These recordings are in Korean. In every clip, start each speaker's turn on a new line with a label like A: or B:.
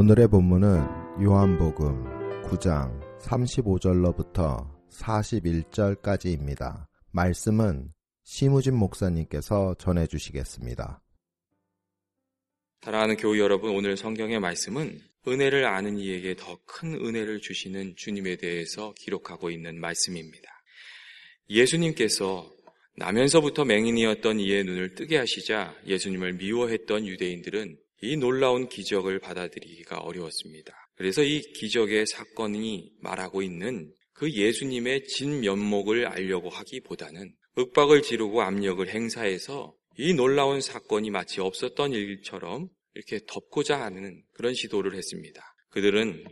A: 오늘의 본문은 요한복음 9장 35절로부터 41절까지입니다. 말씀은 심우진 목사님께서 전해 주시겠습니다.
B: 사랑하는 교우 여러분, 오늘 성경의 말씀은 은혜를 아는 이에게 더 큰 은혜를 주시는 주님에 대해서 기록하고 있는 말씀입니다. 예수님께서 나면서부터 맹인이었던 이의 눈을 뜨게 하시자 예수님을 미워했던 유대인들은 이 놀라운 기적을 받아들이기가 어려웠습니다. 그래서 이 기적의 사건이 말하고 있는 그 예수님의 진면목을 알려고 하기보다는 윽박을 지르고 압력을 행사해서 이 놀라운 사건이 마치 없었던 일처럼 이렇게 덮고자 하는 그런 시도를 했습니다. 그들은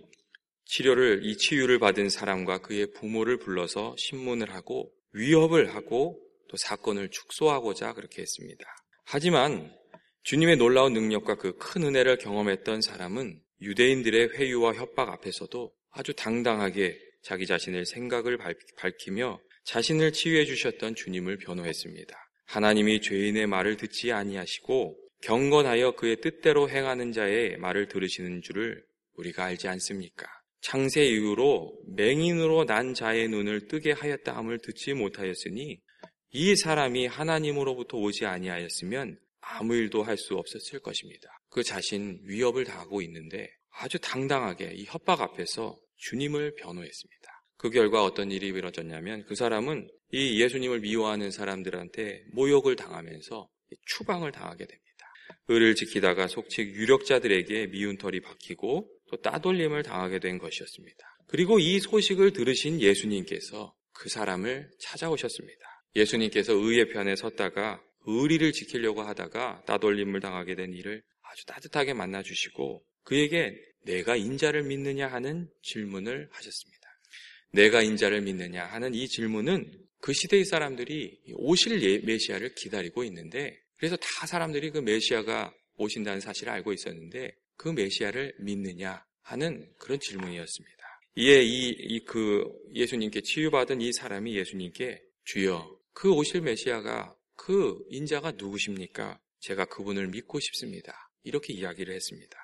B: 치료를, 이 치유를 받은 사람과 그의 부모를 불러서 신문을 하고 위협을 하고 또 사건을 축소하고자 그렇게 했습니다. 하지만 주님의 놀라운 능력과 그 큰 은혜를 경험했던 사람은 유대인들의 회유와 협박 앞에서도 아주 당당하게 자기 자신의 생각을 밝히며 자신을 치유해 주셨던 주님을 변호했습니다. 하나님이 죄인의 말을 듣지 아니하시고 경건하여 그의 뜻대로 행하는 자의 말을 들으시는 줄을 우리가 알지 않습니까? 창세 이후로 맹인으로 난 자의 눈을 뜨게 하였다 함을 듣지 못하였으니 이 사람이 하나님으로부터 오지 아니하였으면 아무 일도 할 수 없었을 것입니다. 그 자신 위협을 당하고 있는데 아주 당당하게 이 협박 앞에서 주님을 변호했습니다. 그 결과 어떤 일이 벌어졌냐면 그 사람은 이 예수님을 미워하는 사람들한테 모욕을 당하면서 추방을 당하게 됩니다. 의를 지키다가 속직 유력자들에게 미운 털이 박히고 또 따돌림을 당하게 된 것이었습니다. 그리고 이 소식을 들으신 예수님께서 그 사람을 찾아오셨습니다. 예수님께서 의의 편에 섰다가 의리를 지키려고 하다가 따돌림을 당하게 된 이를 아주 따뜻하게 만나주시고 그에게 내가 인자를 믿느냐 하는 질문을 하셨습니다. 내가 인자를 믿느냐 하는 이 질문은 그 시대의 사람들이 오실 예, 메시아를 기다리고 있는데 그래서 다 사람들이 그 메시아가 오신다는 사실을 알고 있었는데 그 메시아를 믿느냐 하는 그런 질문이었습니다. 이에 이, 이 그 예수님께 치유받은 이 사람이 예수님께 주여 그 오실 메시아가 그 인자가 누구십니까? 제가 그분을 믿고 싶습니다. 이렇게 이야기를 했습니다.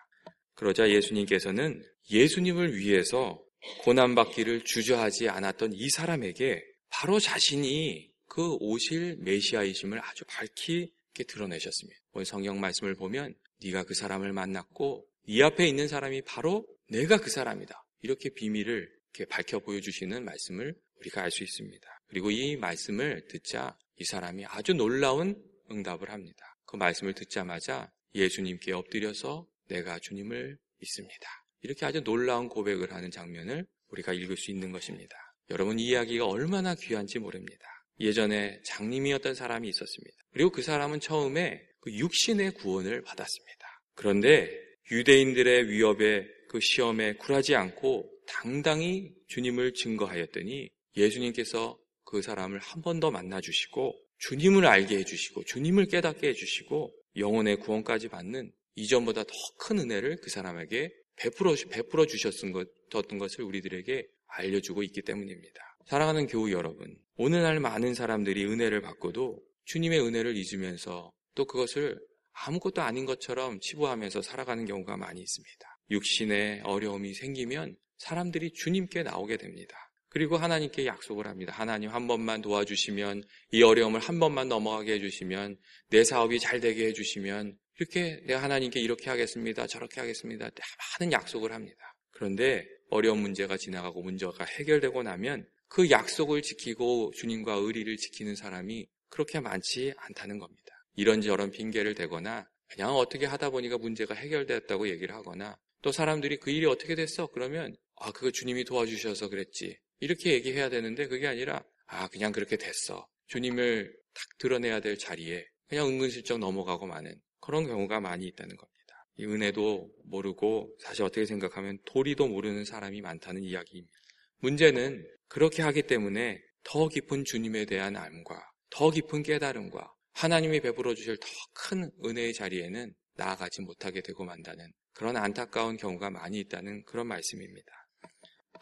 B: 그러자 예수님께서는 예수님을 위해서 고난받기를 주저하지 않았던 이 사람에게 바로 자신이 그 오실 메시아이심을 아주 밝히 드러내셨습니다. 오늘 성경 말씀을 보면 네가 그 사람을 만났고 네 앞에 있는 사람이 바로 내가 그 사람이다. 이렇게 비밀을 이렇게 밝혀 보여주시는 말씀을 우리가 알 수 있습니다. 그리고 이 말씀을 듣자 이 사람이 아주 놀라운 응답을 합니다. 그 말씀을 듣자마자 예수님께 엎드려서 내가 주님을 믿습니다. 이렇게 아주 놀라운 고백을 하는 장면을 우리가 읽을 수 있는 것입니다. 여러분 이 이야기가 얼마나 귀한지 모릅니다. 예전에 장님이었던 사람이 있었습니다. 그리고 그 사람은 처음에 그 육신의 구원을 받았습니다. 그런데 유대인들의 위협에 그 시험에 굴하지 않고 당당히 주님을 증거하였더니 예수님께서 그 사람을 한 번 더 만나 주시고 주님을 알게 해주시고 주님을 깨닫게 해주시고 영혼의 구원까지 받는 이전보다 더 큰 은혜를 그 사람에게 베풀어, 베풀어 주셨던 것, 것을 우리들에게 알려주고 있기 때문입니다. 사랑하는 교우 여러분, 오늘날 많은 사람들이 은혜를 받고도 주님의 은혜를 잊으면서 또 그것을 아무것도 아닌 것처럼 치부하면서 살아가는 경우가 많이 있습니다. 육신의 어려움이 생기면 사람들이 주님께 나오게 됩니다. 그리고 하나님께 약속을 합니다. 하나님 한 번만 도와주시면 이 어려움을 한 번만 넘어가게 해주시면 내 사업이 잘 되게 해주시면 이렇게 내가 하나님께 이렇게 하겠습니다. 저렇게 하겠습니다. 많은 약속을 합니다. 그런데 어려운 문제가 지나가고 문제가 해결되고 나면 그 약속을 지키고 주님과 의리를 지키는 사람이 그렇게 많지 않다는 겁니다. 이런저런 핑계를 대거나 그냥 어떻게 하다 보니까 문제가 해결되었다고 얘기를 하거나 또 사람들이 그 일이 어떻게 됐어? 그러면 아, 그거 주님이 도와주셔서 그랬지. 이렇게 얘기해야 되는데 그게 아니라 아, 그냥 그렇게 됐어. 주님을 탁 드러내야 될 자리에 그냥 은근슬쩍 넘어가고 마는 그런 경우가 많이 있다는 겁니다. 이 은혜도 모르고 사실 어떻게 생각하면 도리도 모르는 사람이 많다는 이야기입니다. 문제는 그렇게 하기 때문에 더 깊은 주님에 대한 암과 더 깊은 깨달음과 하나님이 베풀어 주실 더 큰 은혜의 자리에는 나아가지 못하게 되고 만다는 그런 안타까운 경우가 많이 있다는 그런 말씀입니다.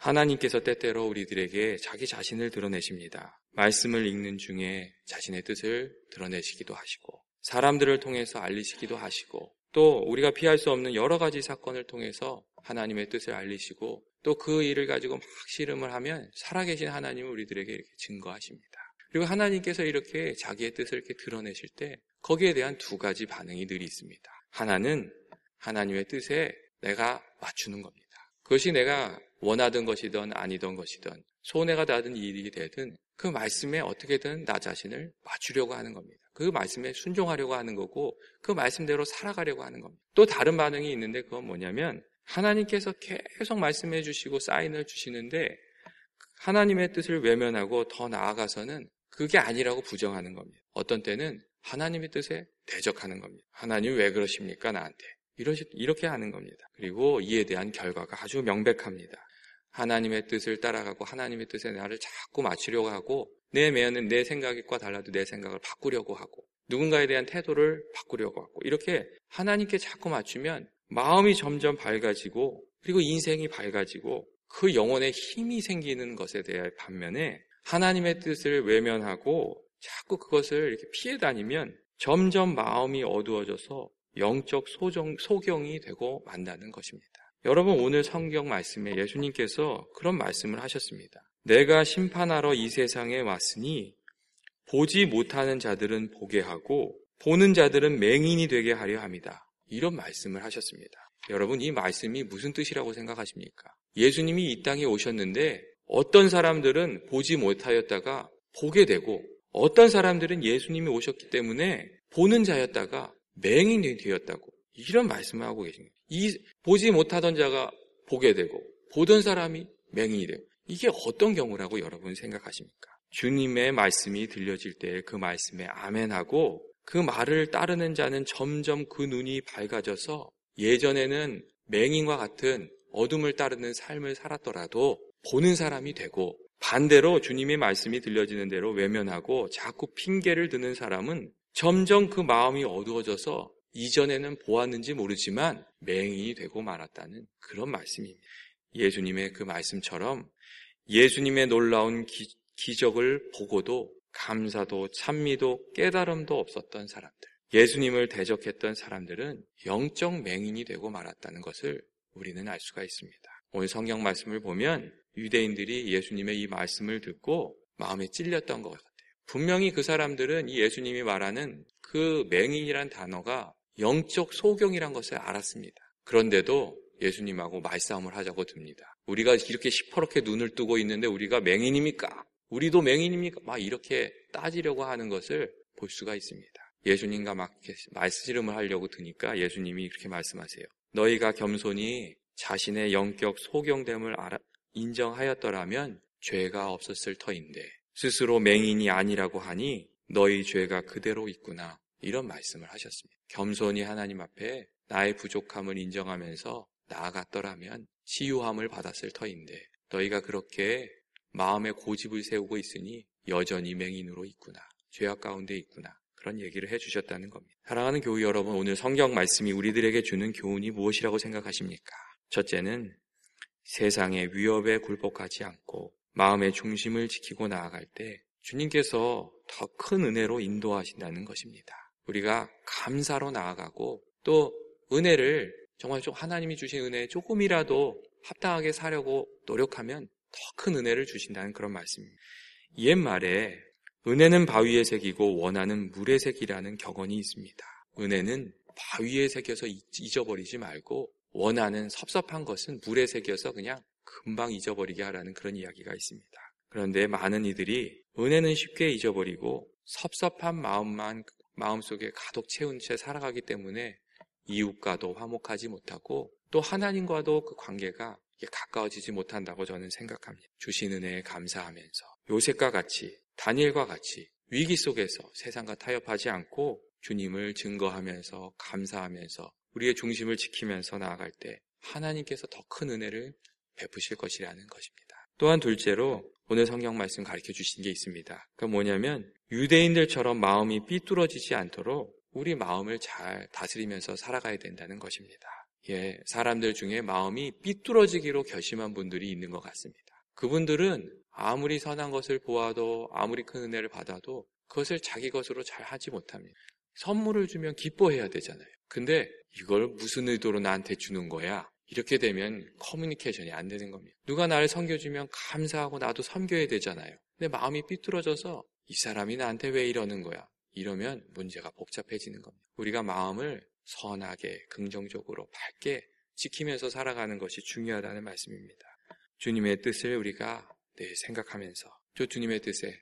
B: 하나님께서 때때로 우리들에게 자기 자신을 드러내십니다. 말씀을 읽는 중에 자신의 뜻을 드러내시기도 하시고, 사람들을 통해서 알리시기도 하시고, 또 우리가 피할 수 없는 여러 가지 사건을 통해서 하나님의 뜻을 알리시고, 또 그 일을 가지고 막 씨름을 하면 살아계신 하나님을 우리들에게 이렇게 증거하십니다. 그리고 하나님께서 이렇게 자기의 뜻을 이렇게 드러내실 때 거기에 대한 두 가지 반응이 늘 있습니다. 하나는 하나님의 뜻에 내가 맞추는 겁니다. 그것이 내가 원하던 것이든 아니던 것이든 손해가 닿은 일이 되든 그 말씀에 어떻게든 나 자신을 맞추려고 하는 겁니다. 그 말씀에 순종하려고 하는 거고 그 말씀대로 살아가려고 하는 겁니다. 또 다른 반응이 있는데 그건 뭐냐면 하나님께서 계속 말씀해 주시고 사인을 주시는데 하나님의 뜻을 외면하고 더 나아가서는 그게 아니라고 부정하는 겁니다. 어떤 때는 하나님의 뜻에 대적하는 겁니다. 하나님 왜 그러십니까 나한테? 이렇게 하는 겁니다. 그리고 이에 대한 결과가 아주 명백합니다. 하나님의 뜻을 따라가고 하나님의 뜻에 나를 자꾸 맞추려고 하고 내 매연은 내 생각과 달라도 내 생각을 바꾸려고 하고 누군가에 대한 태도를 바꾸려고 하고 이렇게 하나님께 자꾸 맞추면 마음이 점점 밝아지고 그리고 인생이 밝아지고 그 영혼에 힘이 생기는 것에 대한 반면에 하나님의 뜻을 외면하고 자꾸 그것을 이렇게 피해 다니면 점점 마음이 어두워져서 영적 소정, 소경이 되고 만다는 것입니다. 여러분 오늘 성경 말씀에 예수님께서 그런 말씀을 하셨습니다. 내가 심판하러 이 세상에 왔으니 보지 못하는 자들은 보게 하고 보는 자들은 맹인이 되게 하려 합니다. 이런 말씀을 하셨습니다. 여러분 이 말씀이 무슨 뜻이라고 생각하십니까? 예수님이 이 땅에 오셨는데 어떤 사람들은 보지 못하였다가 보게 되고 어떤 사람들은 예수님이 오셨기 때문에 보는 자였다가 맹인이 되었다고 이런 말씀을 하고 계십니다. 이 보지 못하던 자가 보게 되고 보던 사람이 맹인이 되고 이게 어떤 경우라고 여러분 생각하십니까? 주님의 말씀이 들려질 때 그 말씀에 아멘하고 그 말을 따르는 자는 점점 그 눈이 밝아져서 예전에는 맹인과 같은 어둠을 따르는 삶을 살았더라도 보는 사람이 되고 반대로 주님의 말씀이 들려지는 대로 외면하고 자꾸 핑계를 드는 사람은 점점 그 마음이 어두워져서 이전에는 보았는지 모르지만 맹인이 되고 말았다는 그런 말씀입니다. 예수님의 그 말씀처럼 예수님의 놀라운 기, 기적을 보고도 감사도 찬미도 깨달음도 없었던 사람들, 예수님을 대적했던 사람들은 영적 맹인이 되고 말았다는 것을 우리는 알 수가 있습니다. 오늘 성경 말씀을 보면 유대인들이 예수님의 이 말씀을 듣고 마음에 찔렸던 것 같아요. 분명히 그 사람들은 이 예수님이 말하는 그 맹인이란 단어가 영적 소경이란 것을 알았습니다. 그런데도 예수님하고 말싸움을 하자고 듭니다. 우리가 이렇게 시퍼렇게 눈을 뜨고 있는데 우리가 맹인입니까? 우리도 맹인입니까? 막 이렇게 따지려고 하는 것을 볼 수가 있습니다. 예수님과 막 말씀을 하려고 드니까 예수님이 이렇게 말씀하세요. 너희가 겸손히 자신의 영적 소경됨을 알아, 인정하였더라면 죄가 없었을 터인데 스스로 맹인이 아니라고 하니 너희 죄가 그대로 있구나. 이런 말씀을 하셨습니다. 겸손히 하나님 앞에 나의 부족함을 인정하면서 나아갔더라면 치유함을 받았을 터인데 너희가 그렇게 마음에 고집을 세우고 있으니 여전히 맹인으로 있구나. 죄악 가운데 있구나. 그런 얘기를 해주셨다는 겁니다. 사랑하는 교우 여러분, 오늘 성경 말씀이 우리들에게 주는 교훈이 무엇이라고 생각하십니까? 첫째는 세상의 위협에 굴복하지 않고 마음의 중심을 지키고 나아갈 때 주님께서 더 큰 은혜로 인도하신다는 것입니다. 우리가 감사로 나아가고 또 은혜를 정말 좀 하나님이 주신 은혜에 조금이라도 합당하게 사려고 노력하면 더 큰 은혜를 주신다는 그런 말씀입니다. 옛말에 은혜는 바위에 새기고 원하는 물에 새기라는 격언이 있습니다. 은혜는 바위에 새겨서 잊어버리지 말고 원하는 섭섭한 것은 물에 새겨서 그냥 금방 잊어버리게 하라는 그런 이야기가 있습니다. 그런데 많은 이들이 은혜는 쉽게 잊어버리고 섭섭한 마음만 마음속에 가득 채운 채 살아가기 때문에 이웃과도 화목하지 못하고 또 하나님과도 그 관계가 가까워지지 못한다고 저는 생각합니다. 주신 은혜에 감사하면서 요셉과 같이 다니엘과 같이 위기 속에서 세상과 타협하지 않고 주님을 증거하면서 감사하면서 우리의 중심을 지키면서 나아갈 때 하나님께서 더 큰 은혜를 베푸실 것이라는 것입니다. 또한 둘째로 오늘 성경 말씀 가르쳐 주신 게 있습니다. 그 뭐냐면 유대인들처럼 마음이 삐뚤어지지 않도록 우리 마음을 잘 다스리면서 살아가야 된다는 것입니다. 예, 사람들 중에 마음이 삐뚤어지기로 결심한 분들이 있는 것 같습니다. 그분들은 아무리 선한 것을 보아도 아무리 큰 은혜를 받아도 그것을 자기 것으로 잘 하지 못합니다. 선물을 주면 기뻐해야 되잖아요. 근데 이걸 무슨 의도로 나한테 주는 거야? 이렇게 되면 커뮤니케이션이 안 되는 겁니다. 누가 나를 섬겨주면 감사하고 나도 섬겨야 되잖아요. 근데 마음이 삐뚤어져서 이 사람이 나한테 왜 이러는 거야? 이러면 문제가 복잡해지는 겁니다. 우리가 마음을 선하게, 긍정적으로, 밝게 지키면서 살아가는 것이 중요하다는 말씀입니다. 주님의 뜻을 우리가 네, 생각하면서 저 주님의 뜻에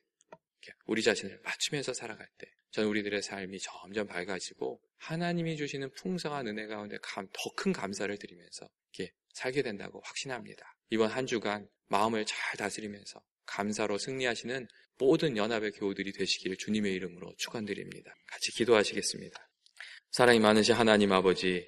B: 우리 자신을 맞추면서 살아갈 때 저는 우리들의 삶이 점점 밝아지고 하나님이 주시는 풍성한 은혜 가운데 더 큰 감사를 드리면서 이렇게 살게 된다고 확신합니다. 이번 한 주간 마음을 잘 다스리면서 감사로 승리하시는 모든 연합의 교우들이 되시기를 주님의 이름으로 축원드립니다. 같이 기도하시겠습니다. 사랑이 많으신 하나님 아버지,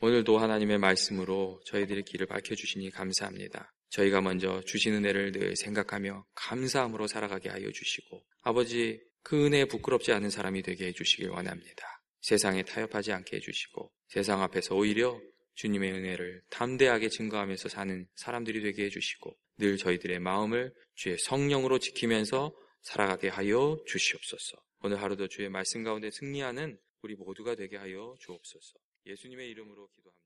B: 오늘도 하나님의 말씀으로 저희들의 길을 밝혀주시니 감사합니다. 저희가 먼저 주신 은혜를 늘 생각하며 감사함으로 살아가게 하여 주시고, 아버지, 그 은혜에 부끄럽지 않은 사람이 되게 해주시길 원합니다. 세상에 타협하지 않게 해주시고, 세상 앞에서 오히려 주님의 은혜를 담대하게 증거하면서 사는 사람들이 되게 해주시고, 늘 저희들의 마음을 주의 성령으로 지키면서 살아가게 하여 주시옵소서. 오늘 하루도 주의 말씀 가운데 승리하는 우리 모두가 되게 하여 주옵소서. 예수님의 이름으로 기도합니다.